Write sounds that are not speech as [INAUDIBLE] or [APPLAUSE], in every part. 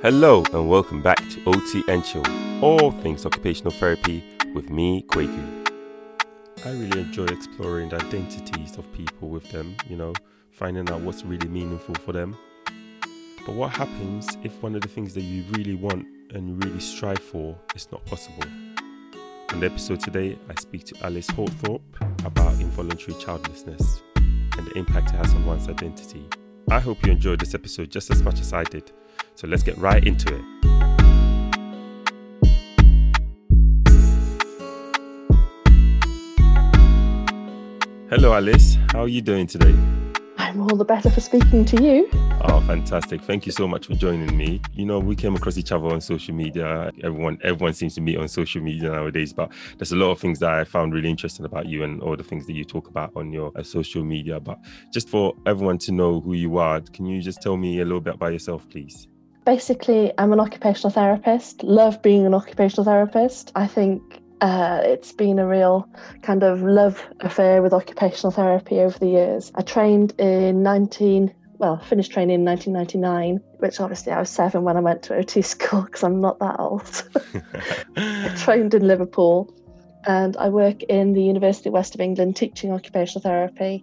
Hello and welcome back to OT and Chill, all things occupational therapy with me, Kwaku. I really enjoy exploring the identities of people with them, you know, finding out what's really meaningful for them. But what happens if one of the things that you really want and really strive for is not possible? On the episode today, I speak to Alice Hawthorpe about involuntary childlessness and the impact it has on one's identity. I hope you enjoyed this episode just as much as I did. So let's get right into it. Hello, Alice. How are you doing today? I'm all the better for speaking to you. Oh, fantastic! Thank you so much for joining me. You know, we came across each other on social media. Everyone, everyone seems to meet on social media nowadays. But there's a lot of things that I found really interesting about you and all the things that you talk about on your uh, social media. But just for everyone to know who you are, can you just tell me a little bit about yourself, please? Basically, I'm an occupational therapist. Love being an occupational therapist. I think uh, it's been a real kind of love affair with occupational therapy over the years. I trained in 19, well, finished training in 1999, which obviously I was seven when I went to OT school because I'm not that old. [LAUGHS] I [LAUGHS] trained in Liverpool and I work in the University of West of England teaching occupational therapy.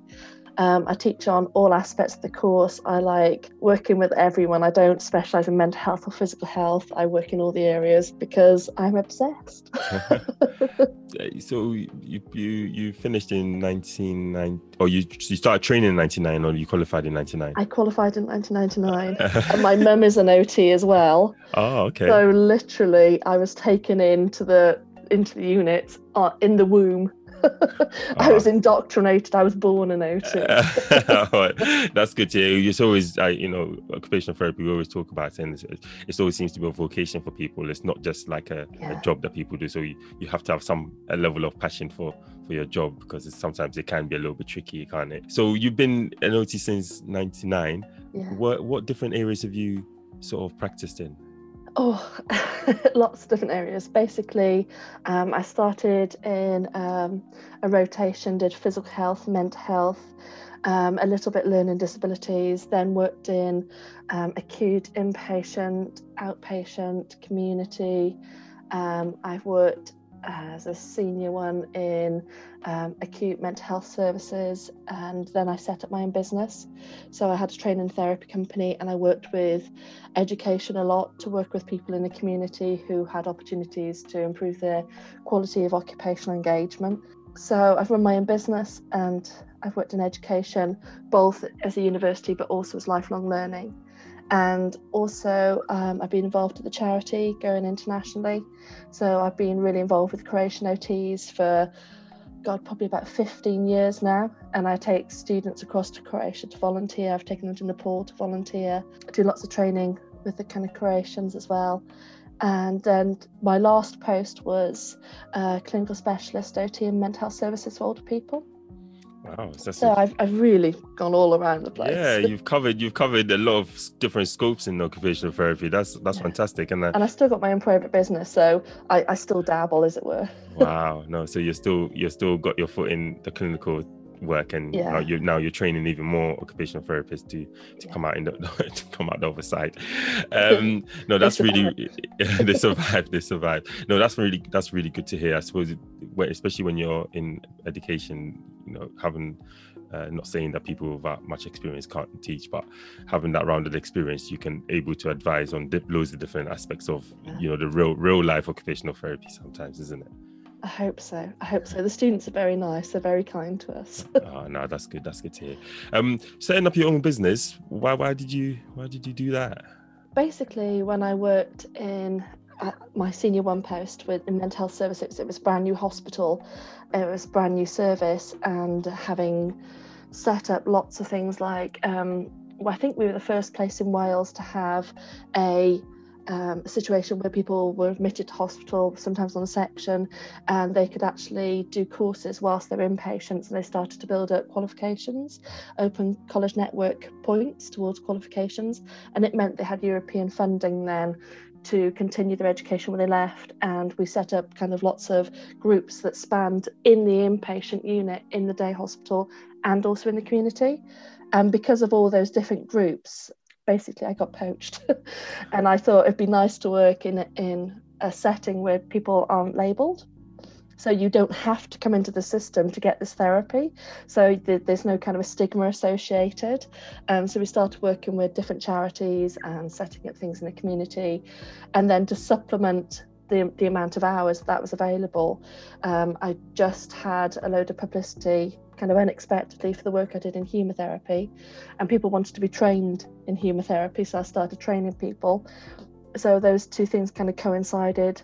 Um, I teach on all aspects of the course. I like working with everyone. I don't specialise in mental health or physical health. I work in all the areas because I'm obsessed. [LAUGHS] so you you you finished in 1990 or you you started training in 99 or you qualified in 99 I qualified in 1999 [LAUGHS] and my mum is an OT as well. Oh, okay. So literally I was taken into the into the unit uh, in the womb [LAUGHS] I was indoctrinated. I was born an OT. [LAUGHS] [LAUGHS] That's good to hear. It's always, uh, you know, occupational therapy. We always talk about, and it always seems to be a vocation for people. It's not just like a, yeah. a job that people do. So you, you have to have some a level of passion for for your job because sometimes it can be a little bit tricky, can't it? So you've been an OT since '99. Yeah. What what different areas have you sort of practiced in? Oh, [LAUGHS] lots of different areas. Basically, um, I started in um, a rotation, did physical health, mental health, um, a little bit learning disabilities, then worked in um, acute, inpatient, outpatient, community. Um, I've worked as a senior one in um, acute mental health services, and then I set up my own business. So I had a training therapy company, and I worked with education a lot to work with people in the community who had opportunities to improve their quality of occupational engagement. So I've run my own business and I've worked in education, both as a university but also as lifelong learning. And also, um, I've been involved with the charity going internationally. So I've been really involved with Croatian OTs for, God, probably about 15 years now. And I take students across to Croatia to volunteer. I've taken them to Nepal to volunteer. I do lots of training with the kind of Croatians as well. And then my last post was a clinical specialist OT and mental health services for older people. Wow, so i I've, I've really gone all around the place. Yeah, you've covered you've covered a lot of different scopes in occupational therapy. That's that's yeah. fantastic, and and I still got my own private business, so I, I still dabble, as it were. [LAUGHS] wow, no, so you're still you're still got your foot in the clinical work, and yeah. now you're now you're training even more occupational therapists to to yeah. come out in the [LAUGHS] to come out the other side. [LAUGHS] Um, no, that's really they survive. They survive. No, that's really that's really good to hear. I suppose, especially when you're in education, you know, having uh, not saying that people without much experience can't teach, but having that rounded experience, you can able to advise on loads of different aspects of you know the real real life occupational therapy. Sometimes, isn't it? I hope so. I hope so. The students are very nice. They're very kind to us. oh [LAUGHS] no, that's good. That's good to hear. Um, setting up your own business. Why? Why did you? Why did you do that? Basically, when I worked in my senior one post with mental health services, it was brand new hospital. It was brand new service, and having set up lots of things like. Um, well, I think we were the first place in Wales to have a um, a situation where people were admitted to hospital, sometimes on a section, and they could actually do courses whilst they're inpatients, and they started to build up qualifications, open college network points towards qualifications, and it meant they had European funding then to continue their education when they left and we set up kind of lots of groups that spanned in the inpatient unit in the day hospital and also in the community and because of all those different groups basically I got poached, [LAUGHS] and I thought it'd be nice to work in in a setting where people aren't labelled. So you don't have to come into the system to get this therapy. So th- there's no kind of a stigma associated. Um, so we started working with different charities and setting up things in the community, and then to supplement the, the amount of hours that was available, um, I just had a load of publicity kind of unexpectedly for the work I did in humour therapy. and people wanted to be trained in humour therapy, so I started training people. So those two things kind of coincided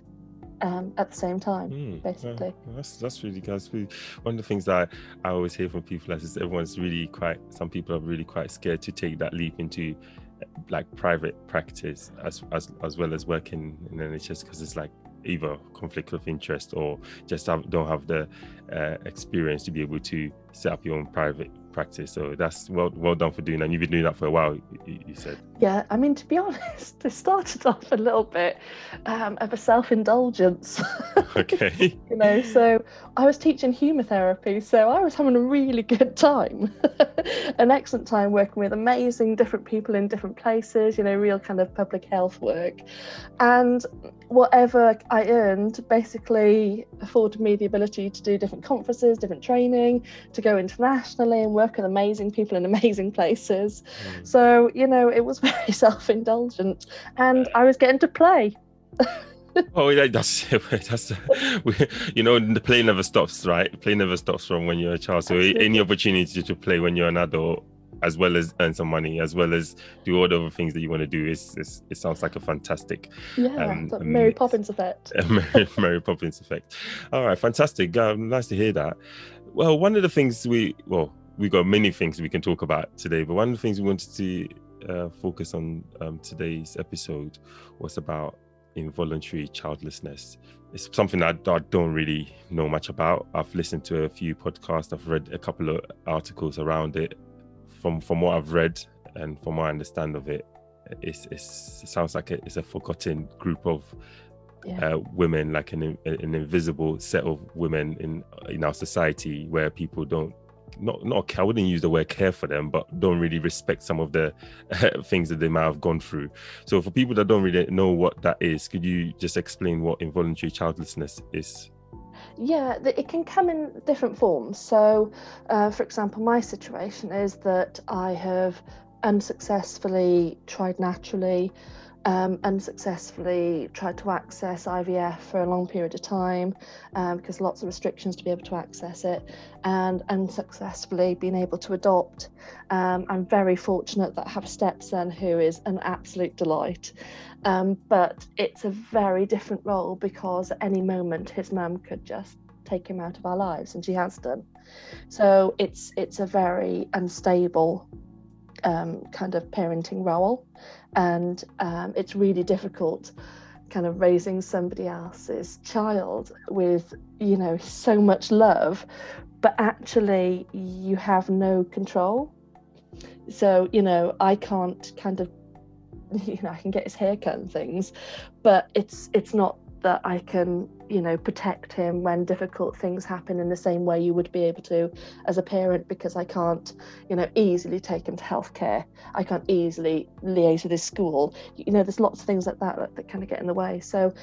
um, at the same time, mm, basically. Yeah, that's that's really good. Really, one of the things that I, I always hear from people is everyone's really quite. Some people are really quite scared to take that leap into like private practice as as as well as working in NHS because it's like either conflict of interest or just have, don't have the uh, experience to be able to set up your own private practice. So that's well well done for doing that. And you've been doing that for a while, you, you said. Yeah, I mean, to be [LAUGHS] honest, it started off a little bit um, of a self indulgence. [LAUGHS] Okay. [LAUGHS] you know, so I was teaching humour therapy, so I was having a really good time, [LAUGHS] an excellent time working with amazing different people in different places, you know, real kind of public health work. And whatever I earned basically afforded me the ability to do different conferences, different training, to go internationally and work with amazing people in amazing [LAUGHS] places. Mm. So, you know, it was [LAUGHS] very self indulgent and I was getting to play. Oh yeah that's [LAUGHS] that's you know the play never stops right play never stops from when you're a child so Absolutely. any opportunity to play when you're an adult as well as earn some money, as well as do all the other things that you want to do. is, it's it sounds like a fantastic yeah, um, Mary Poppins effect. [LAUGHS] Mary, Mary, Poppins effect. All right, fantastic. Um, nice to hear that. Well, one of the things we well we got many things we can talk about today, but one of the things we wanted to uh, focus on um, today's episode was about involuntary childlessness. It's something that I don't really know much about. I've listened to a few podcasts, I've read a couple of articles around it, from from what I've read and from what I understand of it, it's, it's it sounds like it's a forgotten group of yeah. uh, women, like an an invisible set of women in in our society where people don't not not I wouldn't use the word care for them, but don't really respect some of the uh, [LAUGHS] things that they might have gone through. So for people that don't really know what that is, could you just explain what involuntary childlessness is? Yeah, it can come in different forms. So, uh, for example, my situation is that I have unsuccessfully tried naturally, um, unsuccessfully tried to access IVF for a long period of time um, because lots of restrictions to be able to access it, and unsuccessfully been able to adopt. Um, I'm very fortunate that I have a stepson who is an absolute delight. Um, but it's a very different role because at any moment his mum could just take him out of our lives, and she has done. So it's it's a very unstable um, kind of parenting role, and um, it's really difficult kind of raising somebody else's child with you know so much love but actually you have no control. So you know i can't kind of [LAUGHS] you know I can get his hair cut and things, but it's it's not that I can you know protect him when difficult things happen in the same way you would be able to as a parent because I can't you know easily take him to healthcare. I can't easily liaise with his school. You know there's lots of things like that that, that kind of get in the way. So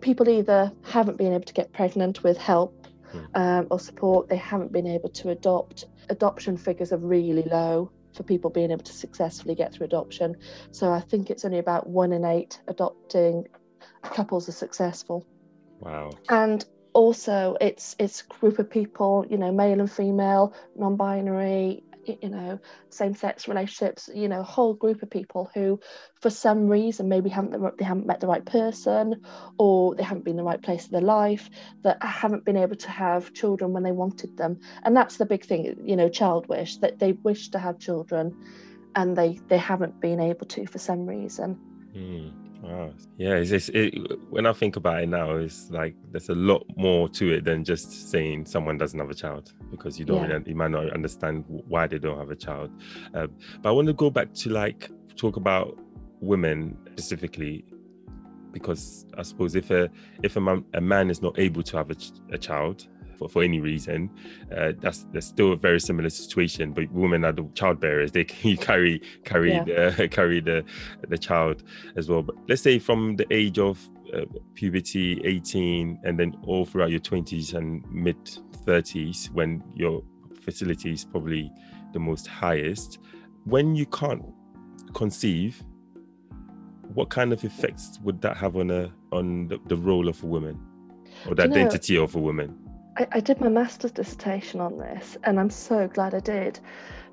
people either haven't been able to get pregnant with help hmm. um, or support. They haven't been able to adopt. Adoption figures are really low for people being able to successfully get through adoption. So I think it's only about one in eight adopting couples are successful. Wow. And also it's it's a group of people, you know, male and female, non-binary, you know same-sex relationships you know a whole group of people who for some reason maybe haven't they haven't met the right person or they haven't been in the right place in their life that haven't been able to have children when they wanted them and that's the big thing you know child wish that they wish to have children and they they haven't been able to for some reason mm. Wow. Yeah, it's, it's it, when I think about it now, it's like there's a lot more to it than just saying someone doesn't have a child because you don't yeah. really, you might not understand why they don't have a child. Uh, but I want to go back to like talk about women specifically because I suppose if a if a man, a man is not able to have a, a child, for, for any reason, uh, that's that's still a very similar situation. But women are the child bearers; they [LAUGHS] can carry carry yeah. the [LAUGHS] carry the the child as well. But let's say from the age of uh, puberty, 18, and then all throughout your 20s and mid 30s, when your fertility is probably the most highest, when you can't conceive, what kind of effects would that have on a on the, the role of a woman or the identity know, of a woman? I, I, did my master's dissertation on this, and I'm so glad I did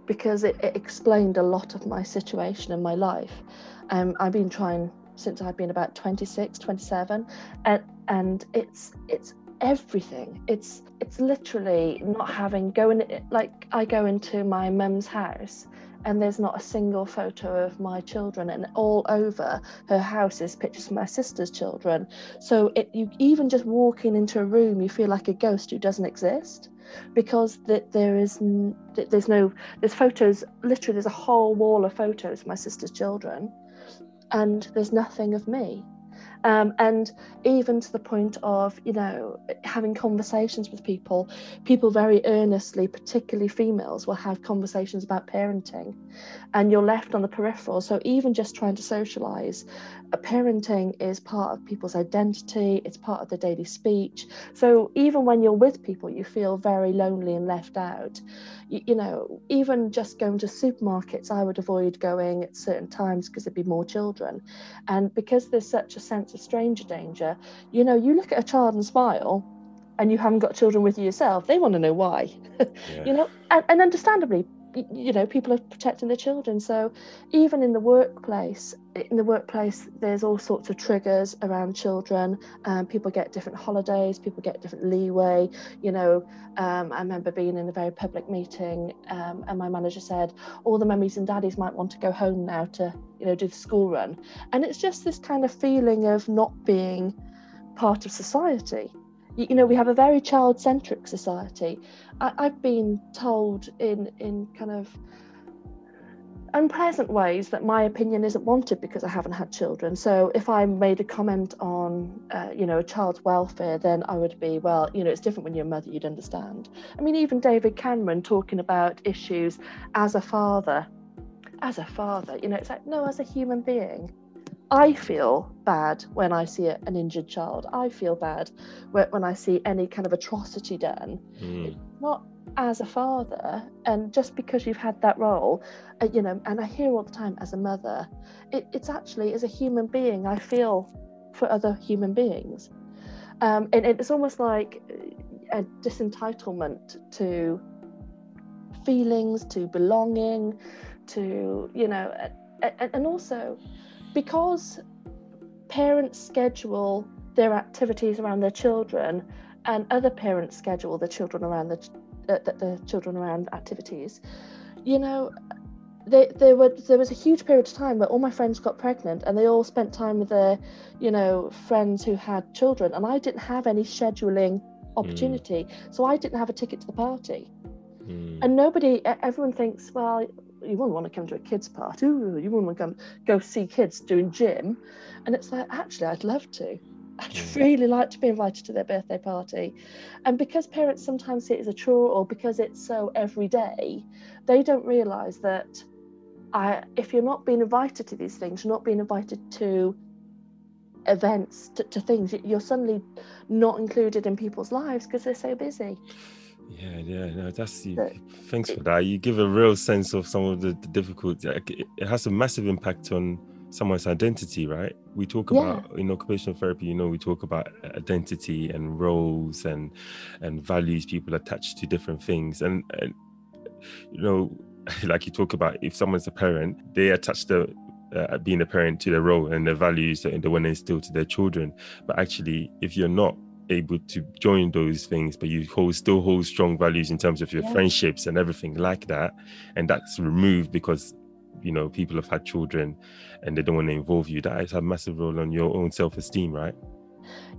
because it, it explained a lot of my situation in my life. Um, I've been trying since I've been about 26, 27, and and it's it's everything. It's it's literally not having going like I go into my mum's house and there's not a single photo of my children and all over her house is pictures of my sister's children. So it, you even just walking into a room you feel like a ghost who doesn't exist because that there is there's no there's photos literally there's a whole wall of photos of my sister's children and there's nothing of me um, and even to the point of you know having conversations with people people very earnestly particularly females will have conversations about parenting. And you're left on the peripheral. So even just trying to socialize parenting is part of people's identity. It's part of the daily speech. So even when you're with people you feel very lonely and left out. You, you know even just going to supermarkets i would avoid going at certain times because there'd be more children. And because there's such a sense of stranger danger you know you look at a child and smile and you haven't got children with you yourself they want to know why [LAUGHS] yeah. you know and, and understandably you know people are protecting their children. So even in the workplace in the workplace there's all sorts of triggers around children. Um, people get different holidays people get different leeway. You know um, i remember being in a very public meeting um, and my manager said all the mummies and daddies might want to go home now to you know do the school run. And it's just this kind of feeling of not being part of society. You know we have a very child-centric society I, have been told in in kind of unpleasant ways that my opinion isn't wanted because I haven't had children. So if I made a comment on, uh, you know, a child's welfare, then I would be, well, you know, it's different when you're a mother, you'd understand. I mean, even David Cameron talking about issues as a father, as a father, you know, it's like, no, as a human being. I feel bad when I see an injured child. I feel bad when I see any kind of atrocity done. Mm. Not as a father, and just because you've had that role, uh, you know, and I hear all the time as a mother, it, it's actually as a human being, I feel for other human beings. Um, and it's almost like a disentitlement to feelings, to belonging, to, you know, and, and also because parents schedule their activities around their children and other parents schedule the children around the, uh, the, the children around activities you know they, there were there was a huge period of time where all my friends got pregnant and they all spent time with their you know friends who had children and i didn't have any scheduling opportunity mm. so i didn't have a ticket to the party mm. and nobody everyone thinks well you wouldn't want to come to a kids party Ooh, you? Wouldn't want to come go see kids doing gym. And it's like actually i'd love to. I'd mm. really like to be invited to their birthday party. And because parents sometimes see it as a chore or because it's so everyday they don't realize that I, if you're not being invited to these things you're not being invited to events to, to things you're suddenly not included in people's lives because they're so busy yeah, yeah, no, that's you. Thanks for that. You give a real sense of some of the, the difficulty. It has a massive impact on someone's identity, right? We talk yeah. about in occupational therapy, you know, we talk about identity and roles and and values people attach to different things, and, and you know, [LAUGHS] like you talk about, if someone's a parent, they attach the uh, being a parent to their role and the values that the one to instill to their children. But actually, if you're not able to join those things, but you hold still hold strong values in terms of your yeah. friendships and everything like that, and that's removed because you know people have had children and they don't want to involve you. That has a massive role on your own self-esteem, right?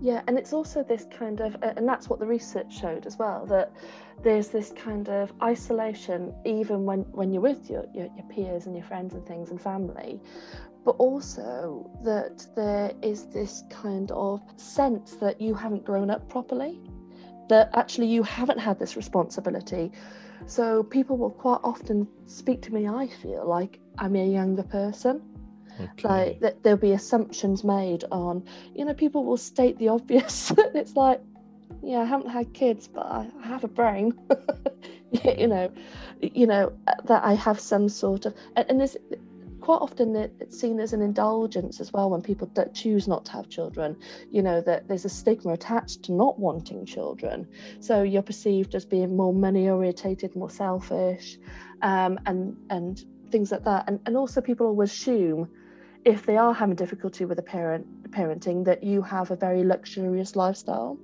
Yeah, and it's also this kind of, and that's what the research showed as well, that there's this kind of isolation even when when you're with your, your, your peers and your friends and things and family but also that there is this kind of sense that you haven't grown up properly that actually you haven't had this responsibility. So people will quite often speak to me, I feel like I'm a younger person. Okay. Like that there'll be assumptions made on, you know, people will state the obvious. [LAUGHS] it's like, yeah, I haven't had kids, but I, have a brain. [LAUGHS] you know, you know that I have some sort of, and, and there's quite often it's seen as an indulgence as well when people choose not to have children you know that there's a stigma attached to not wanting children so you're perceived as being more money orientated more selfish um, and and things like that and, and also people always assume if they are having difficulty with a parent parenting that you have a very luxurious lifestyle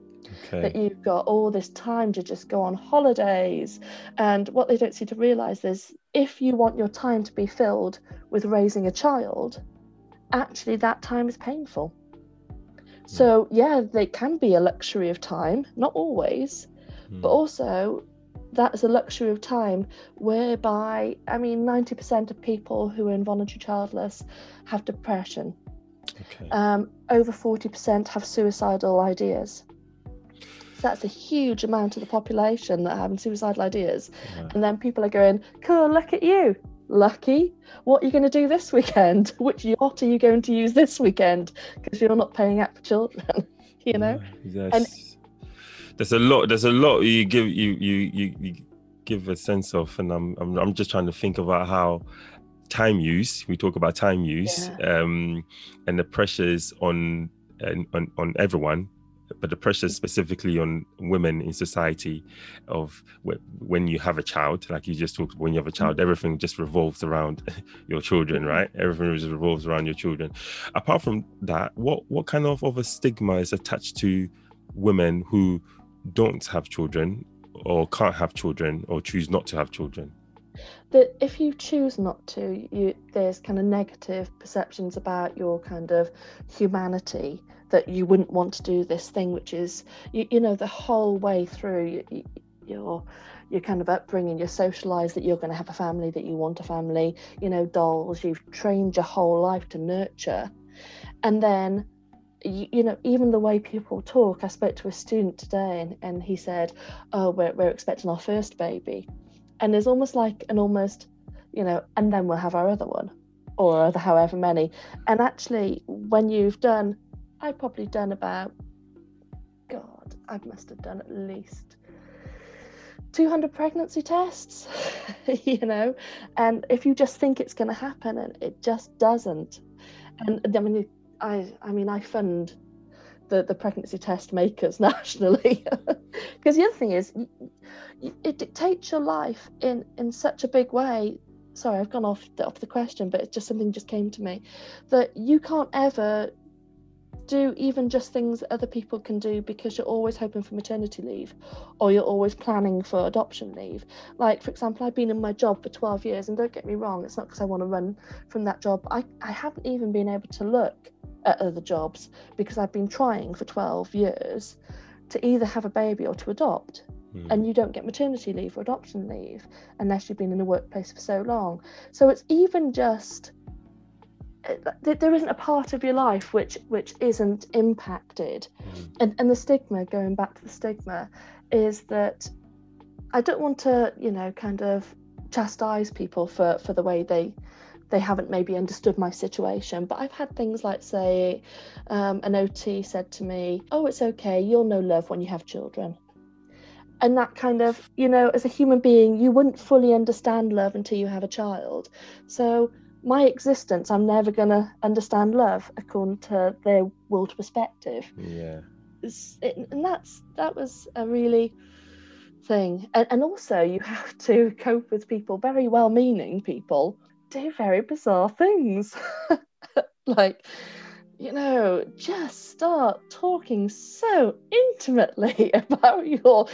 Okay. that you've got all this time to just go on holidays. And what they don't seem to realize is if you want your time to be filled with raising a child, actually that time is painful. So, hmm. yeah, they can be a luxury of time, not always, mm. but also that is a luxury of time whereby, I mean, 90% of people who are involuntary childless have depression. Okay. Um, over 40% have suicidal ideas that's a huge amount of the population that are having suicidal ideas. And then people are going, cool, look at you. Lucky. What are you going to do this weekend? [LAUGHS] Which yacht are you going to use this weekend? Because you're not paying out for children, [LAUGHS] you know? Yeah, and there's a lot, there's a lot you give, you, you, you, you give a sense of, and I'm, I'm, I'm just trying to think about how time use, we talk about time use, yeah. um, and the pressures on, on, on everyone but the pressure specifically on women in society of when you have a child like you just talked when you have a child mm. everything just revolves around [LAUGHS] your children mm-hmm. right everything just revolves around your children apart from that what what kind of, of a stigma is attached to women who don't have children or can't have children or choose not to have children that if you choose not to you there's kind of negative perceptions about your kind of humanity that you wouldn't want to do this thing, which is, you, you know, the whole way through you, your your kind of upbringing, you're socialized that you're going to have a family, that you want a family, you know, dolls, you've trained your whole life to nurture. And then, you, you know, even the way people talk, I spoke to a student today and, and he said, Oh, we're, we're expecting our first baby. And there's almost like an almost, you know, and then we'll have our other one or other however many. And actually, when you've done I probably done about, God, I must have done at least 200 pregnancy tests, [LAUGHS] you know, and if you just think it's going to happen and it just doesn't. And I mean, I, I mean, I fund the, the pregnancy test makers [LAUGHS] nationally [LAUGHS] because the other thing is it dictates your life in in such a big way sorry i've gone off the, off the question but it's just something just came to me that you can't ever do even just things that other people can do because you're always hoping for maternity leave or you're always planning for adoption leave. Like, for example, I've been in my job for 12 years, and don't get me wrong, it's not because I want to run from that job. I, I haven't even been able to look at other jobs because I've been trying for 12 years to either have a baby or to adopt. Mm. And you don't get maternity leave or adoption leave unless you've been in the workplace for so long. So it's even just there isn't a part of your life which which isn't impacted. Mm. and and the stigma going back to the stigma is that i don't want to you know kind of chastise people for for the way they they haven't maybe understood my situation. But i've had things like say um, an ot said to me oh it's okay you'll know love when you have children. And that kind of you know as a human being you wouldn't fully understand love until you have a child. So my existence, I'm never going to understand love according to their world perspective. Yeah. It, and that's that was a really thing. And, and also, you have to cope with people, very well meaning people, do very bizarre things. [LAUGHS] like, you know, just start talking so intimately [LAUGHS] about your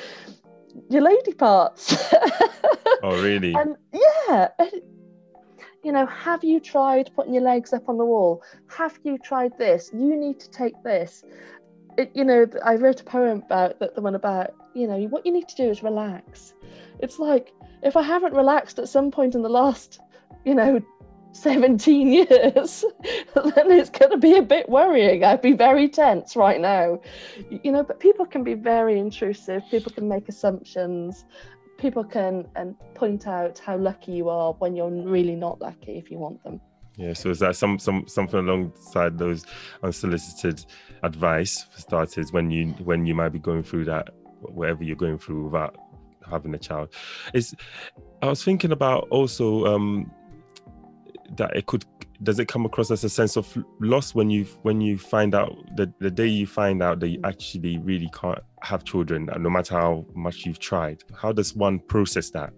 your lady parts. [LAUGHS] oh, really? And yeah, you know, have you tried putting your legs up on the wall? Have you tried this? You need to take this. It, you know, I wrote a poem about that, the one about, you know, what you need to do is relax. It's like if I haven't relaxed at some point in the last, you know, 17 [LAUGHS] years, then it's going to be a bit worrying. I'd be very tense right now. You know, but people can be very intrusive, people can make assumptions, people can and point out how lucky you are when you're really not lucky if you want them. Yeah, so is that some some something alongside those unsolicited advice for starters when you when you might be going through that whatever you're going through without having a child? Is I was thinking about also um that it could does it come across as a sense of loss when you when you find out the, the day you find out that you actually really can't have children uh, no matter how much you've tried how does one process that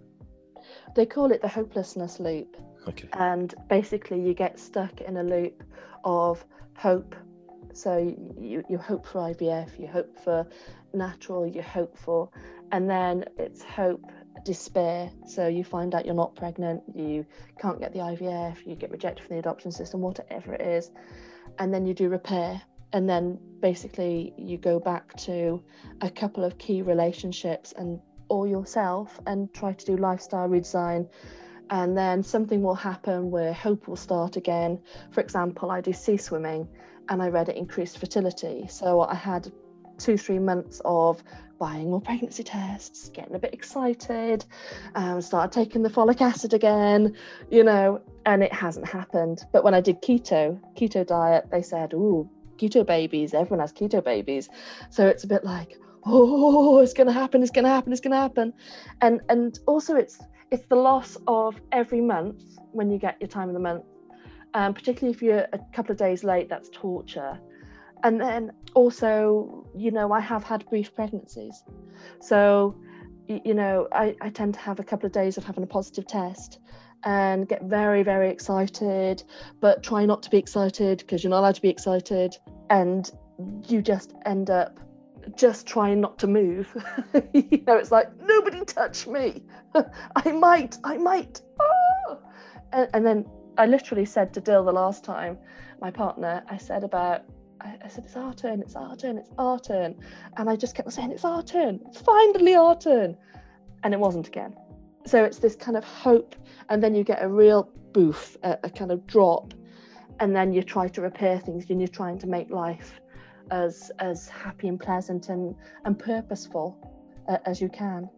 they call it the hopelessness loop Okay. And basically, you get stuck in a loop of hope. So you, you hope for IVF, you hope for natural, you hope for, and then it's hope, despair. So you find out you're not pregnant, you can't get the IVF, you get rejected from the adoption system, whatever it is. And then you do repair. And then basically, you go back to a couple of key relationships and or yourself and try to do lifestyle redesign and then something will happen where hope will start again. For example, I do sea swimming and I read it increased fertility. So I had two, three months of buying more pregnancy tests, getting a bit excited, um, started taking the folic acid again, you know, and it hasn't happened. But when I did keto, keto diet, they said, ooh, keto babies, everyone has keto babies. So it's a bit like, oh, it's gonna happen, it's gonna happen, it's gonna happen. And and also it's it's the loss of every month when you get your time of the month, um, particularly if you're a couple of days late, that's torture. And then also, you know, I have had brief pregnancies. So, you know, I, I tend to have a couple of days of having a positive test and get very, very excited, but try not to be excited because you're not allowed to be excited. And you just end up just trying not to move. [LAUGHS] you know, it's like, nobody touch me. [LAUGHS] I might, I might. Oh! And, and, then I literally said to Dill the last time, my partner, I said about, I, said, it's our turn, it's our turn, it's our turn. And I just kept saying, it's our turn, it's finally our turn. And it wasn't again. So it's this kind of hope. And then you get a real boof, a, a kind of drop. And then you try to repair things and you're trying to make life as as happy and pleasant and and purposeful uh, as you can.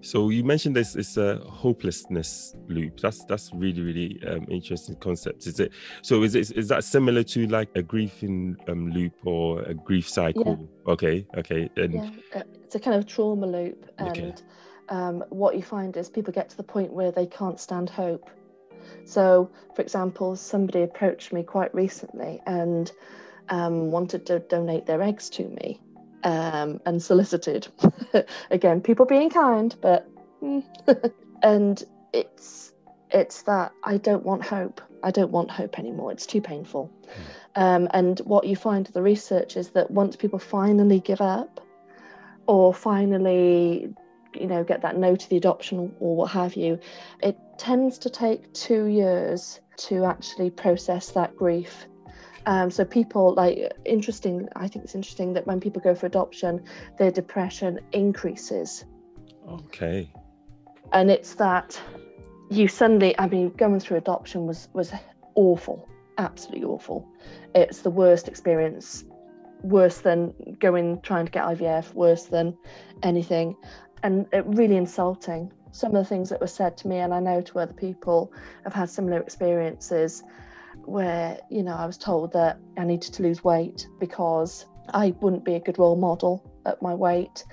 So you mentioned this it's a hopelessness loop. That's that's really really um, interesting concept. Is it? So is it is that similar to like a grief in um, loop or a grief cycle? Yeah. Okay, okay. And yeah, uh, it's a kind of trauma loop, and okay. um, what you find is people get to the point where they can't stand hope. So, for example, somebody approached me quite recently and um, wanted to donate their eggs to me um, and solicited. [LAUGHS] Again, people being kind, but hmm. [LAUGHS] and it's it's that I don't want hope. I don't want hope anymore. It's too painful. Hmm. Um, and what you find in the research is that once people finally give up, or finally, you know, get that no to the adoption or what have you, it tends to take two years to actually process that grief um, so people like interesting. I think it's interesting that when people go for adoption, their depression increases. Okay. And it's that you suddenly. I mean, going through adoption was was awful, absolutely awful. It's the worst experience, worse than going trying to get IVF, worse than anything, and it really insulting. Some of the things that were said to me, and I know to other people, have had similar experiences where you know I was told that I needed to lose weight because I wouldn't be a good role model at my weight.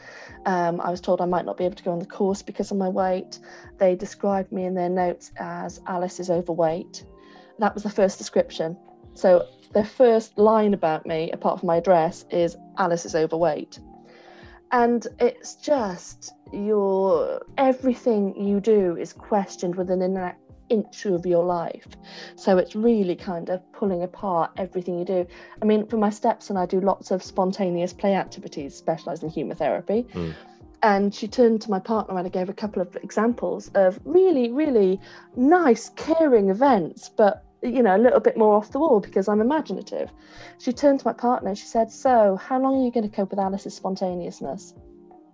Um, I was told I might not be able to go on the course because of my weight. They described me in their notes as Alice is overweight. That was the first description. So the first line about me, apart from my address, is Alice is overweight. And it's just your everything you do is questioned within an inch of your life. So it's really kind of pulling apart everything you do. I mean, for my stepson, I do lots of spontaneous play activities, specialised in humour therapy. Mm. And she turned to my partner and I gave a couple of examples of really, really nice, caring events, but you know, a little bit more off the wall because I'm imaginative. She turned to my partner and she said, So, how long are you going to cope with Alice's spontaneousness?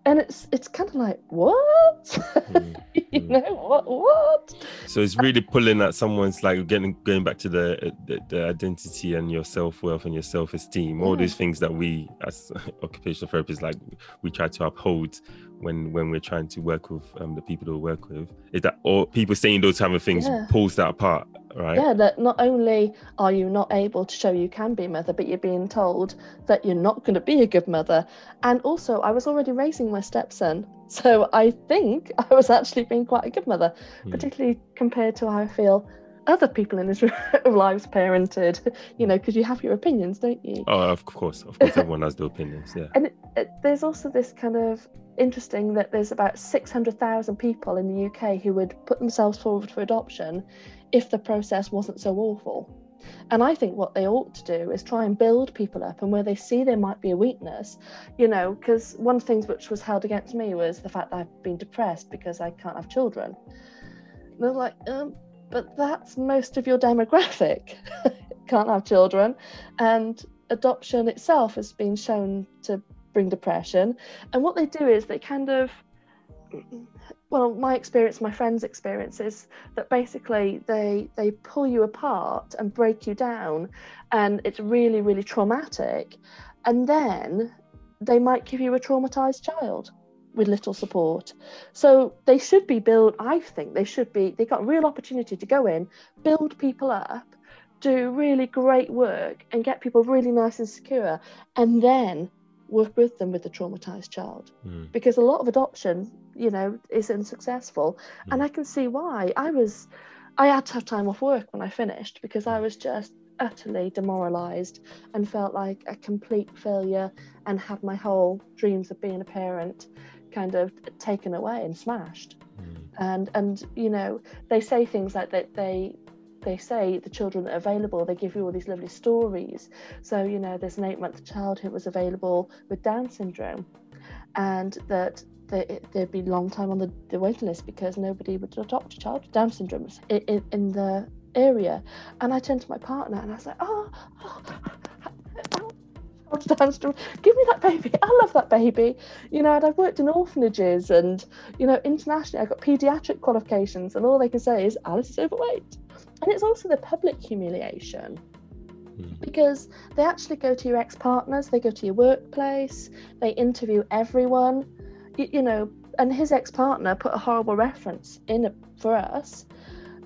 And it's it's kind of like, what? Mm. [LAUGHS] you know what? What? So it's really pulling at someone's like getting going back to the the, the identity and your self worth and your self esteem. All Yeah. these things that we as [LAUGHS] occupational therapists like we try to uphold when when we're trying to work with um, the people that we work with. Is that all people saying those type of things Yeah. pulls that apart, right? Yeah, that not only are you not able to show you can be a mother, but you're being told that you're not going to be a good mother. And also, I was already raising my stepson. [LAUGHS] So I think I was actually being quite a good mother, Hmm. particularly compared to how I feel other people in his [LAUGHS] lives parented, you know, because you have your opinions, don't you? Oh, of course, of course, everyone has their opinions. Yeah. And it, it, there's also this kind of interesting that there's about 600,000 people in the UK who would put themselves forward for adoption if the process wasn't so awful. And I think what they ought to do is try and build people up, and where they see there might be a weakness, you know, because one of the things which was held against me was the fact that I've been depressed because I can't have children. And they're like, um, but that's most of your demographic [LAUGHS] can't have children, and adoption itself has been shown to bring depression. And what they do is they kind of, well, my experience, my friends' experience is that basically they they pull you apart and break you down, and it's really really traumatic. And then they might give you a traumatized child with little support. So they should be built. I think they should be. They got a real opportunity to go in, build people up, do really great work, and get people really nice and secure, and then work with them with the traumatized child Mm. because a lot of adoption you know isn't successful and Mm. i can see why i was i had to have time off work when i finished because i was just utterly demoralized and felt like a complete failure and had my whole dreams of being a parent kind of taken away and smashed Mm. and and you know they say things like that they they say the children that are available they give you all these lovely stories so you know there's an eight month child who was available with down syndrome and that they, there'd be long time on the, the waiting list because nobody would adopt a child with down syndrome in, in, in the area and i turned to my partner and i was like oh, oh, oh Down syndrome. Give me that baby. I love that baby. You know, and I've worked in orphanages and you know, internationally, I've got paediatric qualifications, and all they can say is Alice is overweight. And it's also the public humiliation Mm. because they actually go to your ex partners, they go to your workplace, they interview everyone, you, you know, and his ex partner put a horrible reference in it for us.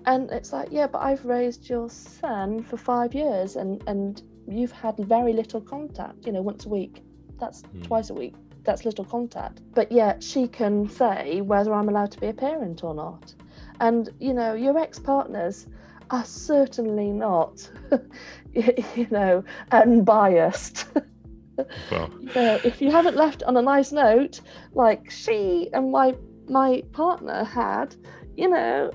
And it's like, yeah, but I've raised your son for five years and, and you've had very little contact, you know, once a week. That's Mm. twice a week. That's little contact. But yet she can say whether I'm allowed to be a parent or not. And, you know, your ex partners are certainly not, [LAUGHS] you know, unbiased. [LAUGHS] Well, you know, if you haven't left on a nice note, like she and my my partner had, you know,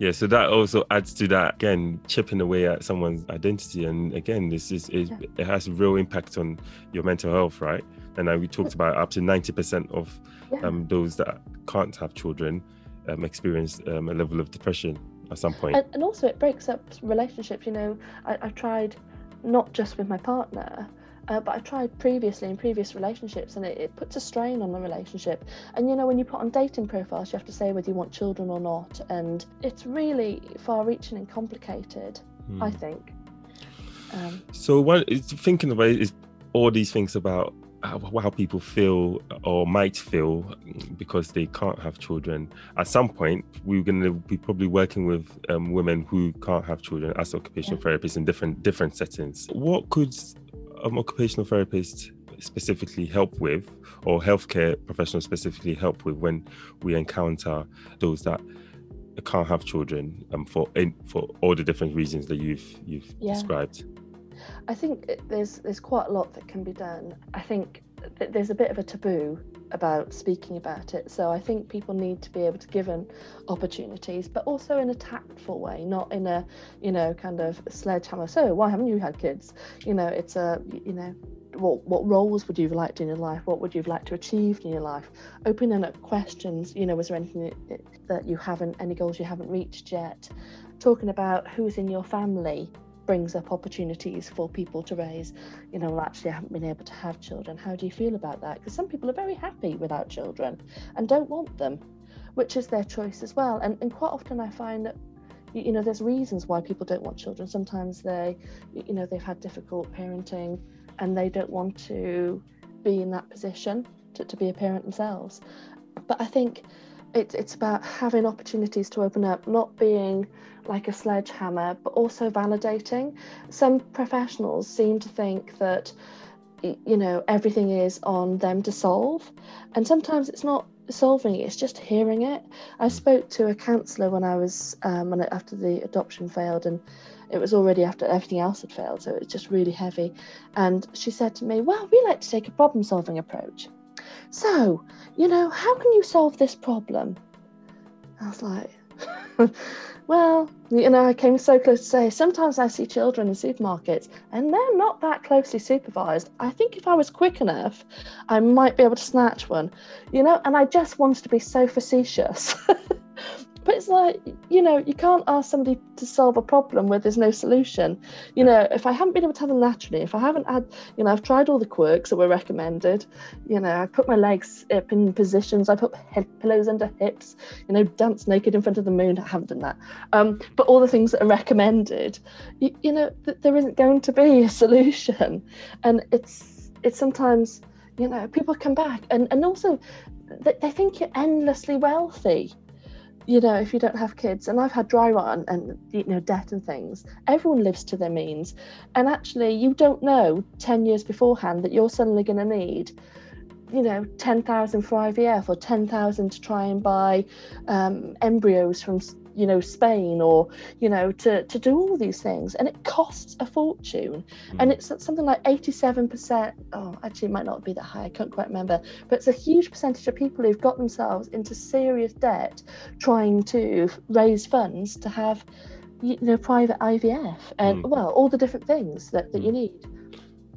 yeah. So that also adds to that again, chipping away at someone's identity, and again, this is, is Yeah. it has a real impact on your mental health, right? And uh, we talked about up to ninety percent of yeah. um, those that can't have children um, experience um, a level of depression at some point. and, and also it breaks up relationships you know I, I tried not just with my partner uh, but I tried previously in previous relationships and it, it puts a strain on the relationship and you know when you put on dating profiles you have to say whether you want children or not and it's really far reaching and complicated I Hmm. think um, So what is thinking about it is all these things about how, how people feel or might feel because they can't have children. At some point, we're going to be probably working with um, women who can't have children as occupational therapists in different different settings. What could an occupational therapist specifically help with, or healthcare professionals specifically help with when we encounter those that can't have children um, for in, for all the different reasons that you've you've Yeah. described? I think there's there's quite a lot that can be done. I think th- there's a bit of a taboo about speaking about it, so I think people need to be able to give an opportunities, but also in a tactful way, not in a you know kind of sledgehammer. So why haven't you had kids? You know, it's a you know. What, what roles would you have liked in your life? What would you have liked to achieve in your life? Opening up questions, you know, was there anything that you haven't, any goals you haven't reached yet? Talking about who's in your family, brings up opportunities for people to raise, you know, well, actually, I haven't been able to have children. How do you feel about that? Because some people are very happy without children and don't want them. which is their choice as well. And, and quite often I find that you, know there's reasons why people don't want children. Sometimes they you know they've had difficult parenting and they don't want to be in that position to, to be a parent themselves. But I think it, it's about having opportunities to open up, not being like a sledgehammer, but also validating. Some professionals seem to think that you know everything is on them to solve and sometimes it's not solving it it's just hearing it i mm. spoke to a counsellor when i was um, when after the adoption failed and it was already after everything else had failed so it was just really heavy and she said to me well we like to take a problem solving approach so you know how can you solve this problem i was like [LAUGHS] well, you know, I came so close to say sometimes I see children in supermarkets and they're not that closely supervised. I think if I was quick enough, I might be able to snatch one, you know, and I just wanted to be so facetious. [LAUGHS] But it's like, you know, you can't ask somebody to solve a problem where there's no solution. You know, if I haven't been able to have them naturally, if I haven't had, you know, I've tried all the quirks that were recommended, you know, I put my legs up in positions, I put head pillows under hips, you know, dance naked in front of the moon. I haven't done that. Um, but all the things that are recommended, you, you know, th- there isn't going to be a [LAUGHS] solution. And it's, it's sometimes, you know, people come back and, and also they, they think you're endlessly wealthy you know, if you don't have kids, and I've had dry rot and, you know debt and things. Everyone lives to their means, and actually, you don't know ten years beforehand that you're suddenly going to need, you know, ten thousand for IVF or ten thousand to try and buy um, embryos from you know Spain or you know to to do all these things and it costs a fortune mm. and it's something like 87% oh actually it might not be that high I can't quite remember but it's a huge percentage of people who've got themselves into serious debt trying to raise funds to have you know private IVF and mm. well all the different things that, that mm. you need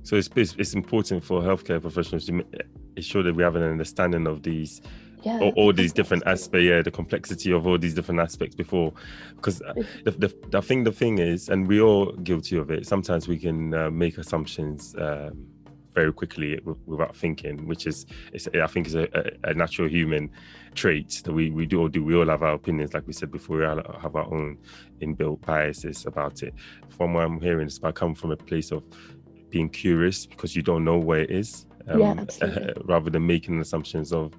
so it's, it's, it's important for healthcare professionals to ensure that we have an understanding of these yeah, all, all these different aspects yeah the complexity of all these different aspects before because the, the, i think the thing is and we're all guilty of it sometimes we can uh, make assumptions um, very quickly without thinking, which is, I think, is a, a, natural human trait that we, we do all do. We all have our opinions, like we said before. We all have our own inbuilt biases about it. From what I'm hearing, it's about coming from a place of being curious because you don't know where it is um, yeah, [LAUGHS] rather than making assumptions of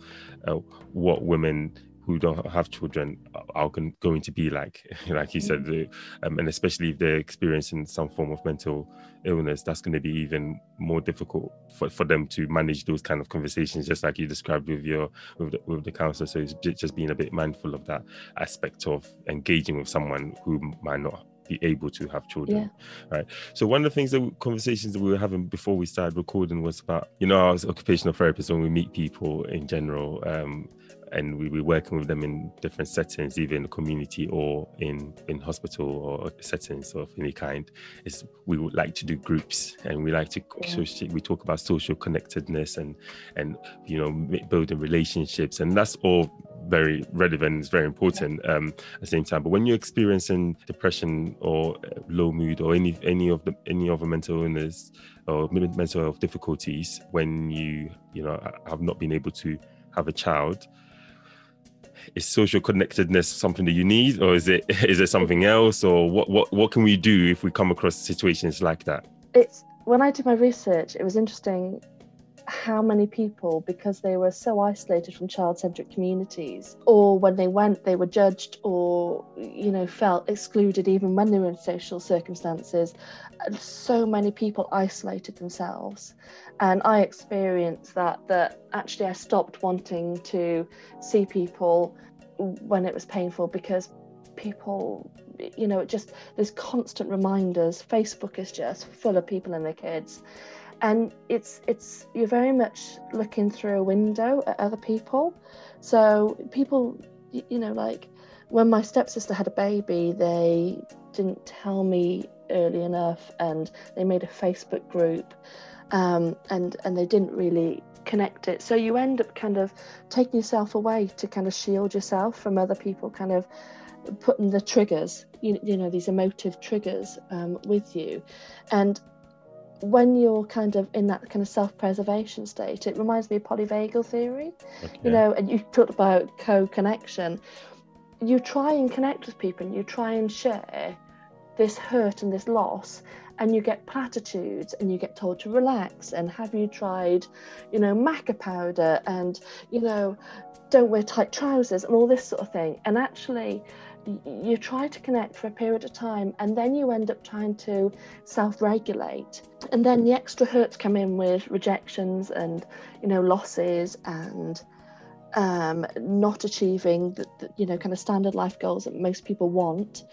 uh, what women who don't have children are going to be like, [LAUGHS] like you said, mm-hmm. um, and especially if they're experiencing some form of mental illness, that's going to be even more difficult for, for them to manage those kind of conversations, just like you described with your with the, with the counselor. So it's just being a bit mindful of that aspect of engaging with someone who might not be able to have children yeah. right so one of the things that conversations that we were having before we started recording was about you know as occupational therapists when we meet people in general um, and we were working with them in different settings, either in the community or in in hospital or settings of any kind. Is we would like to do groups, and we like to yeah. we talk about social connectedness and and you know building relationships, and that's all very relevant. It's very important um, at the same time. But when you're experiencing depression or uh, low mood or any any of the any of other mental illness or mental health difficulties, when you you know have not been able to have a child is social connectedness something that you need or is it [LAUGHS] is it something else or what what what can we do if we come across situations like that it's when i did my research it was interesting how many people because they were so isolated from child-centric communities or when they went they were judged or you know felt excluded even when they were in social circumstances. So many people isolated themselves. And i experienced that that actually i stopped wanting to see people when it was painful because people you know it just there's constant reminders. Facebook is just full of people and their kids and it's it's you're very much looking through a window at other people. So people you know like when my stepsister had a baby they didn't tell me early enough and they made a facebook group um, and and they didn't really connect it. So you end up kind of taking yourself away to kind of shield yourself from other people kind of putting the triggers you, you know these emotive triggers um, with you. And when you're kind of in that kind of self-preservation state, it reminds me of polyvagal theory. Okay. You know, and you talked about co-connection. You try and connect with people, and you try and share this hurt and this loss, and you get platitudes, and you get told to relax. And have you tried, you know, maca powder, and you know, don't wear tight trousers, and all this sort of thing. And actually, you try to connect for a period of time and then you end up trying to self-regulate. And then the extra hurts come in with rejections and you know losses and um, not achieving the, the, you know kind of standard life goals that most people want.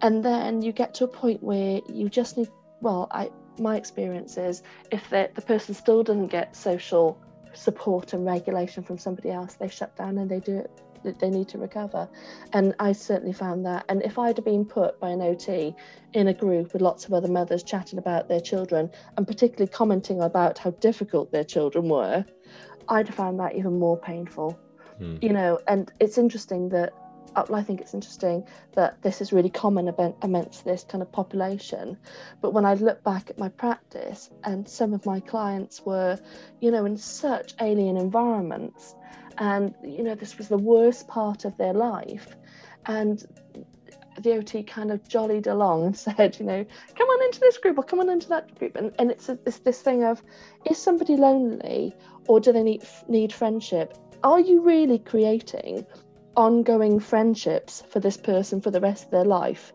And then you get to a point where you just need well i my experience is if the, the person still doesn't get social support and regulation from somebody else they shut down and they do it that they need to recover. And I certainly found that. And if I'd have been put by an OT in a group with lots of other mothers chatting about their children and particularly commenting about how difficult their children were, I'd have found that even more painful. Mm. You know, and it's interesting that uh, I think it's interesting that this is really common amongst this kind of population. But when I look back at my practice, and some of my clients were, you know, in such alien environments, and you know this was the worst part of their life and the OT kind of jollied along and [LAUGHS] said, you know, come on into this group or come on into that group. And, and it's, it's this thing of, is somebody lonely or do they need, need friendship? Are you really creating ongoing friendships for this person for the rest of their life?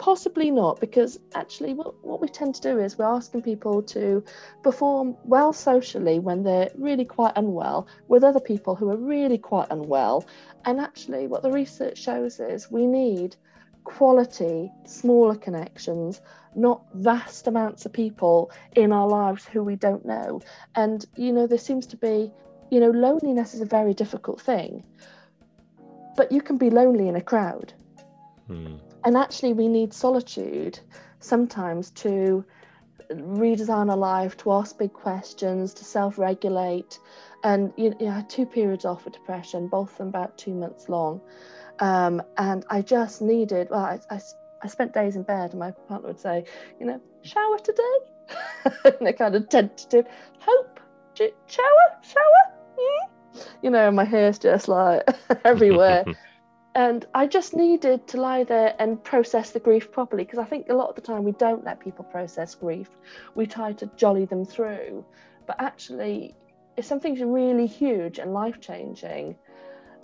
Possibly not, because actually, what, what we tend to do is we're asking people to perform well socially when they're really quite unwell with other people who are really quite unwell. And actually, what the research shows is we need quality, smaller connections, not vast amounts of people in our lives who we don't know. And, you know, there seems to be, you know, loneliness is a very difficult thing, but you can be lonely in a crowd. Hmm. And actually, we need solitude sometimes to redesign our life, to ask big questions, to self regulate. And you know, I had two periods off for depression, both of them about two months long. Um, and I just needed, well, I, I, I, spent days in bed, and my partner would say, you know, shower today? [LAUGHS] in a kind of tentative, hope, shower, shower? Mm? You know, my hair's just like [LAUGHS] everywhere. [LAUGHS] and I just needed to lie there and process the grief properly because I think a lot of the time we don't let people process grief. We try to jolly them through, but actually, if something's really huge and life changing,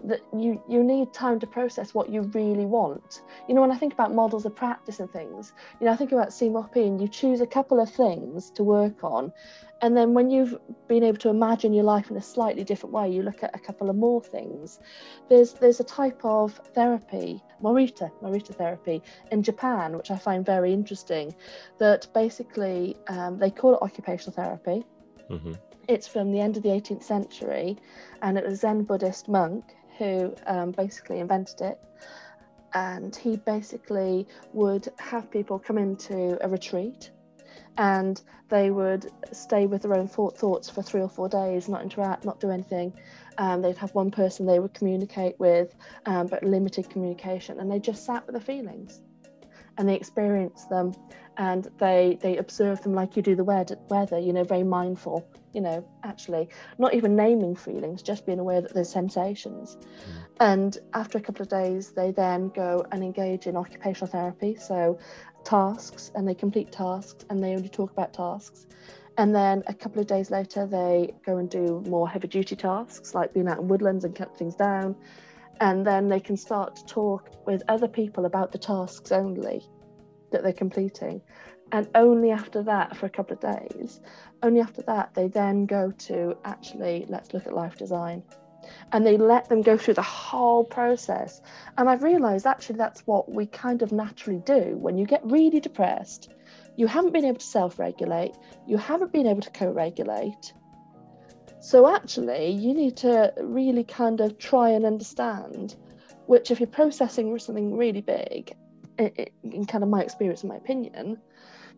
that you you need time to process what you really want. You know, when I think about models of practice and things, you know, I think about CMOP and you choose a couple of things to work on, and then when you've been able to imagine your life in a slightly different way, you look at a couple of more things. There's there's a type of therapy, Morita, Morita therapy in Japan, which I find very interesting, that basically um, they call it occupational therapy. Mm-hmm. It's from the end of the 18th century, and it was a Zen Buddhist monk who um, basically invented it. And he basically would have people come into a retreat and they would stay with their own thoughts for three or four days, not interact, not do anything. Um, they'd have one person they would communicate with, um, but limited communication, and they just sat with the feelings and they experience them and they they observe them like you do the weather you know very mindful you know actually not even naming feelings just being aware that there's sensations mm. and after a couple of days they then go and engage in occupational therapy so tasks and they complete tasks and they only talk about tasks. And then a couple of days later, they go and do more heavy duty tasks like being out in woodlands and cut things down. And then they can start to talk with other people about the tasks only that they're completing. And only after that, for a couple of days, only after that, they then go to actually let's look at life design and they let them go through the whole process. And I've realized actually that's what we kind of naturally do when you get really depressed. You haven't been able to self regulate, you haven't been able to co regulate. So, actually, you need to really kind of try and understand which, if you're processing something really big, in kind of my experience and my opinion,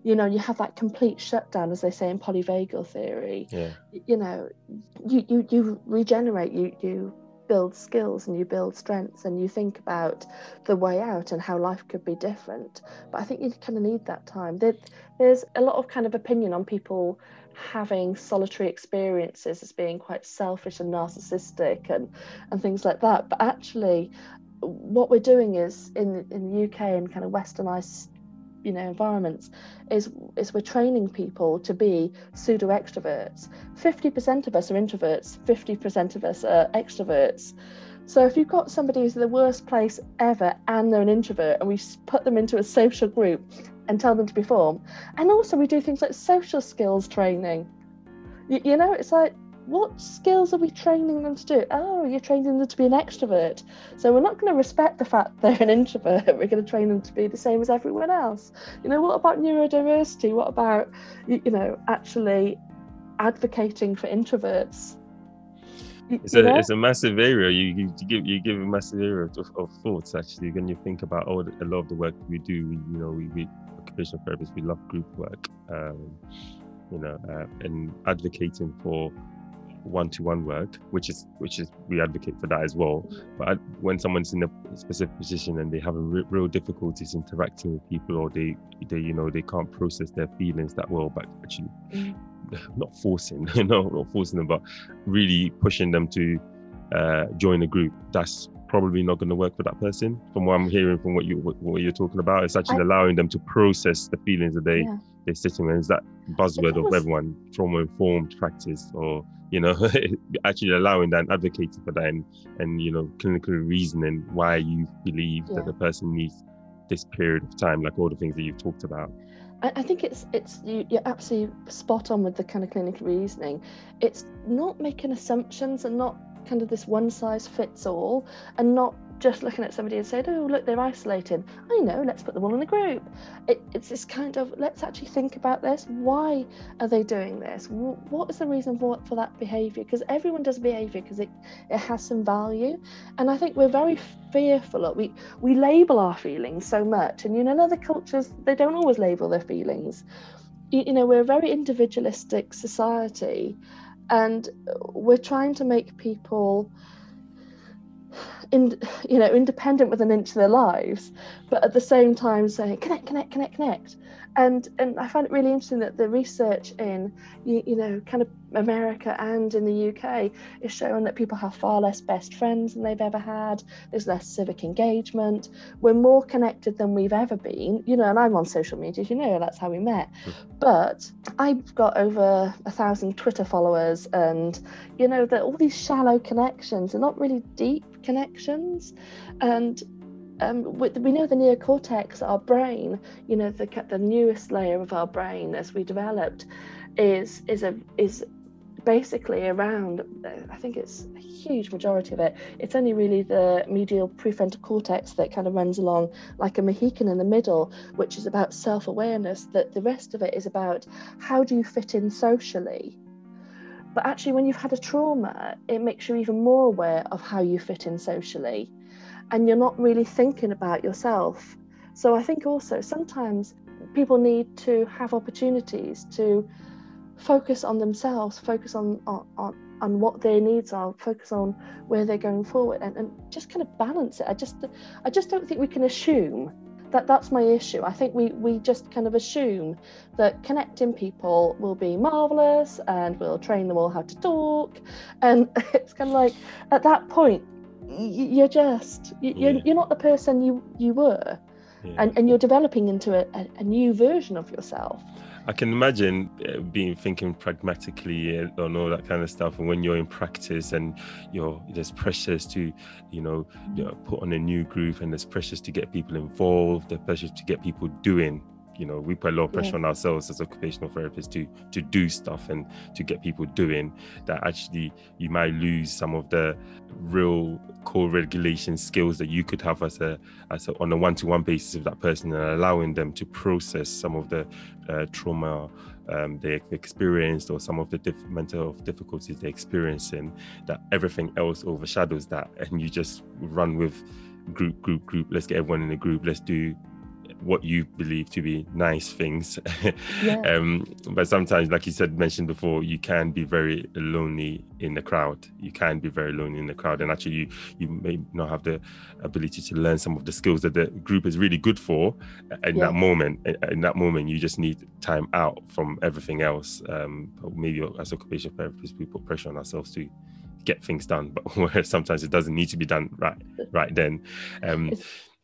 you know you have that complete shutdown as they say in polyvagal theory yeah. you know you you, you regenerate you you build skills and you build strengths and you think about the way out and how life could be different. But I think you kind of need that time. There, there's a lot of kind of opinion on people having solitary experiences as being quite selfish and narcissistic and and things like that. But actually, what we're doing is in in the UK and kind of westernized you know environments is is we're training people to be pseudo extroverts 50% of us are introverts 50% of us are extroverts so if you've got somebody who's in the worst place ever and they're an introvert and we put them into a social group and tell them to perform and also we do things like social skills training you, you know it's like what skills are we training them to do? Oh, you're training them to be an extrovert. So we're not going to respect the fact [LAUGHS] they're an introvert. We're going to train them to be the same as everyone else. You know, what about neurodiversity? What about, you, you know, actually advocating for introverts? It's a it's a massive area. You, you, give you give a massive area of, of thoughts actually when you think about all a lot of the work we do. We, you know, we, we occupational therapists we love group work, um, you know, uh, and advocating for one-to-one work which is which is we advocate for that as well but when someone's in a specific position and they have a re- real difficulties interacting with people or they they you know they can't process their feelings that well but actually mm. [LAUGHS] not forcing [LAUGHS] you know not forcing them but really pushing them to uh, join a group that's probably not going to work for that person from what i'm hearing from what you what, what you're talking about it's actually I, allowing them to process the feelings that they yeah. they're sitting in is that buzzword of everyone trauma informed practice or you know [LAUGHS] actually allowing that and advocating for that and, and you know clinical reasoning why you believe yeah. that the person needs this period of time like all the things that you've talked about I, think it's it's you, you're absolutely spot on with the kind of clinical reasoning. It's not making assumptions and not kind of this one size fits all, and not just looking at somebody and saying, "Oh, look, they're isolated." I know. Let's put them all in a group. It, it's this kind of let's actually think about this. Why are they doing this? What is the reason for for that behaviour? Because everyone does behaviour because it it has some value, and I think we're very fearful. Of, we we label our feelings so much, and you know, in other cultures they don't always label their feelings. You, you know, we're a very individualistic society, and we're trying to make people in, you know, independent with an inch of their lives, but at the same time saying connect, connect, connect, connect. And and I find it really interesting that the research in you, you know kind of America and in the UK is showing that people have far less best friends than they've ever had. There's less civic engagement. We're more connected than we've ever been. You know, and I'm on social media, you know, that's how we met. But I've got over a thousand Twitter followers, and you know that all these shallow connections are not really deep connections and um, we, know the neocortex, our brain, you know, the the newest layer of our brain as we developed, is is a is basically around. I think it's a huge majority of it. It's only really the medial prefrontal cortex that kind of runs along like a Mohican in the middle, which is about self awareness. That the rest of it is about how do you fit in socially but actually, when you've had a trauma, it makes you even more aware of how you fit in socially. And you're not really thinking about yourself. So I think also sometimes people need to have opportunities to focus on themselves, focus on, on, on, on what their needs are, focus on where they're going forward and, and just kind of balance it. I just I just don't think we can assume that that's my issue. I think we we just kind of assume that connecting people will be marvelous and we'll train them all how to talk, and [LAUGHS] it's kind of like at that point you're just you're, yeah. you're not the person you you were, yeah. and and you're developing into a, a, a new version of yourself. I can imagine uh, being thinking pragmatically and all that kind of stuff. And when you're in practice and you're there's pressures to, you know, put on a new group and there's pressures to get people involved, there's pressures to get people doing you know we put a lot of pressure yeah. on ourselves as occupational therapists to to do stuff and to get people doing that actually you might lose some of the real core regulation skills that you could have as a as a, on a one-to-one basis with that person and allowing them to process some of the uh, trauma um, they experienced or some of the diff- mental difficulties they're experiencing that everything else overshadows that and you just run with group group group let's get everyone in a group let's do what you believe to be nice things. [LAUGHS] Yeah. um, but sometimes, like you said, mentioned before, you can be very lonely in the crowd. You can be very lonely in the crowd, and actually, you you may not have the ability to learn some of the skills that the group is really good for. In Yeah. that moment, in that moment, you just need time out from everything else. Um, maybe as occupational therapists, we put pressure on ourselves to get things done, [LAUGHS] but sometimes it doesn't need to be done right right then. Um,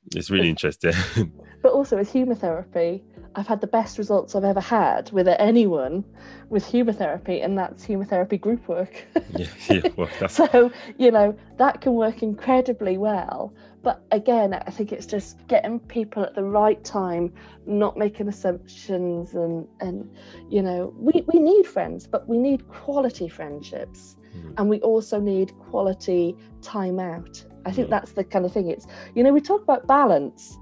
It's- really interesting. [LAUGHS] But also with humour therapy, I've had the best results I've ever had with anyone with humour therapy, and that's humour therapy group work. [LAUGHS] yeah, yeah, well, [LAUGHS] so, you know, that can work incredibly well. But again, I think it's just getting people at the right time, not making assumptions and and you know, we, we need friends, but we need quality friendships. Mhm. And we also need quality time out. I think Mhm. that's the kind of thing. It's you know, we talk about balance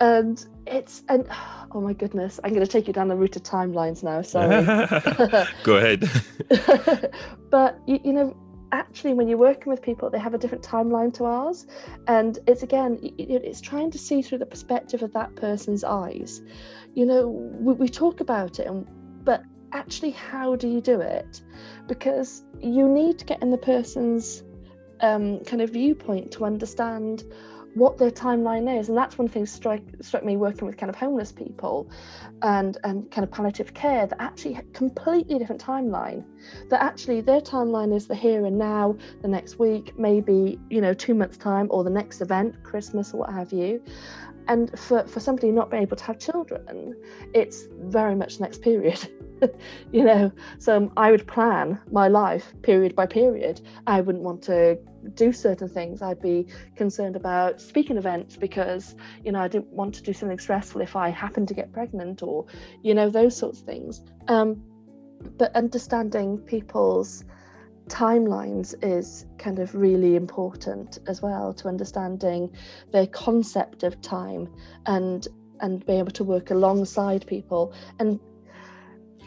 and it's and oh my goodness, I'm gonna take you down the route of timelines now, sorry. [LAUGHS] [LAUGHS] Go ahead. [LAUGHS] but you, you know actually when you're working with people they have a different timeline to ours and it's again it's trying to see through the perspective of that person's eyes you know we, we talk about it and but actually how do you do it because you need to get in the person's um, kind of viewpoint to understand what their timeline is. And that's one thing struck struck me working with kind of homeless people and and kind of palliative care that actually completely different timeline. That actually their timeline is the here and now the next week maybe you know two months time or the next event christmas or what have you and for for somebody not being able to have children it's very much next period. [LAUGHS] You know so i would plan my life period by period. I wouldn't want to do certain things. I'd be concerned about speaking events because you know i didn't want to do something stressful if i happened to get pregnant or you know those sorts of things. Um, but understanding people's timelines is kind of really important as well to understanding their concept of time and and be able to work alongside people. And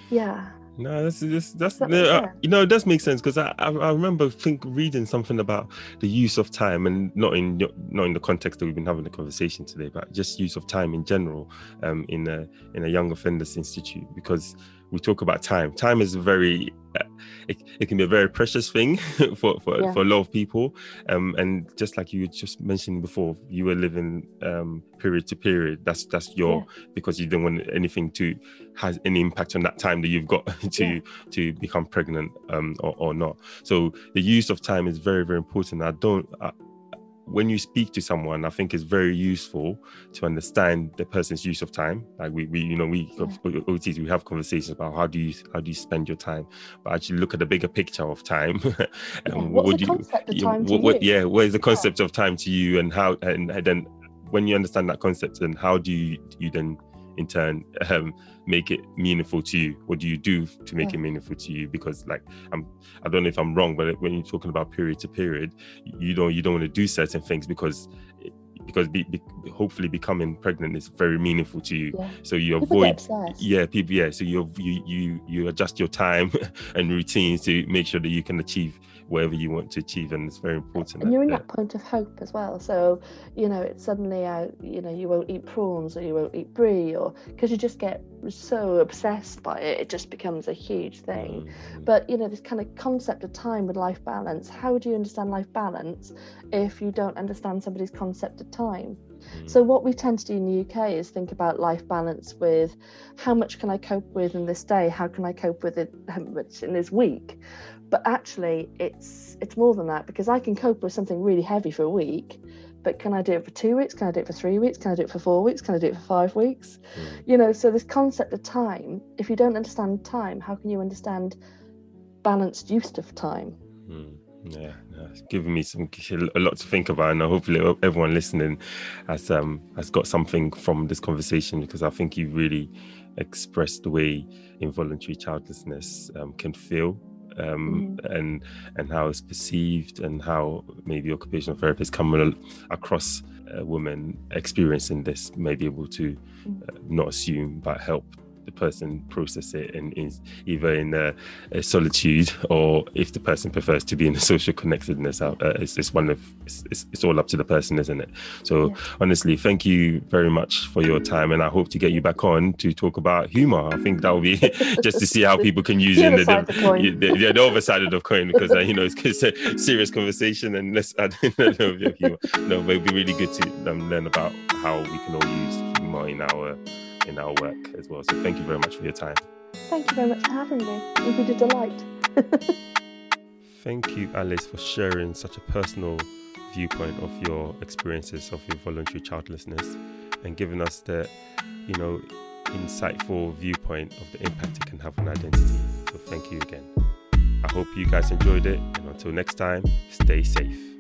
yeah. No, that's that's, that's That no, makes uh, you know it does make sense because I, I I remember think reading something about the use of time and not in not in the context that we've been having the conversation today, but just use of time in general um, in a in a young offenders institute because we talk about time. Time is very uh, it, it can be a very precious thing [LAUGHS] for for, Yeah. for a lot of people. Um, and just like you just mentioned before, you were living um, period to period. That's that's your because you don't want anything to has any impact on that time that you've got [LAUGHS] to Yeah. to become pregnant um, or, or not. So the use of time is very very important. I don't. I, when you speak to someone, I think it's very useful to understand the person's use of time. Like we, we you know, we OTs, we have conversations about how do you how do you spend your time, but actually look at the bigger picture of time. [LAUGHS] Yeah, and what's what the do you- concept of yeah, time to what, what- you? yeah, what is the concept of time to you, and how, and, and then when you understand that concept, then how do you you then in turn um, make it meaningful to you? What do you do to make Yeah. it meaningful to you? Because like I'm, I don't know if I'm wrong, but when you're talking about period to period, you don't you don't want to do certain things because because be, be, hopefully becoming pregnant is very meaningful to you. Yeah. So you People avoid yeah people yeah so you you you you adjust your time [LAUGHS] and routines to make sure that you can achieve whatever you want to achieve and it's very important and you're in that, point of hope as well. So you know it's suddenly out you know you won't eat prawns or you won't eat brie or because you just get so obsessed by it it just becomes a huge thing. Mm, but you know this kind of concept of time with life balance how do you understand life balance if you don't understand somebody's concept of time? Mm, so what we tend to do in the UK is think about life balance with how much can I cope with in this day? How can I cope with it how much in this week? But actually it's it's more than that because I can cope with something really heavy for a week, but can I do it for two weeks? Can I do it for three weeks? Can I do it for four weeks? Can I do it for five weeks? mm. You know, so this concept of time, if you don't understand time, how can you understand balanced use of time? Mm, yeah, yeah, it's giving me some a lot to think about, and hopefully everyone listening has um has got something from this conversation because I think you really expressed the way involuntary childlessness um, can feel. Um, and and how it's perceived and how maybe occupational therapists come across a woman experiencing this may be able to uh, not assume but help the person process it and is either in a, a, solitude or if the person prefers to be in a social connectedness. Uh, it's, it's one of it's, it's, all up to the person, isn't it? So yeah. honestly, thank you very much for your time, and I hope to get you back on to talk about humor. I think that will be [LAUGHS] just to see how people can use the it in the, the, the, the, the other side of the coin because uh, you know it's, it's, a serious conversation and let's add a little bit of humor. No, but it'd be really good to um, learn about how we can all use humor in our in our work as well. So thank you very much for your time. Thank you very much for having me. You've been a delight. [LAUGHS] thank you, Alice, for sharing such a personal viewpoint of your experiences of your voluntary childlessness and giving us the, you know, insightful viewpoint of the impact it can have on identity. So thank you again. I hope you guys enjoyed it, and until next time, stay safe.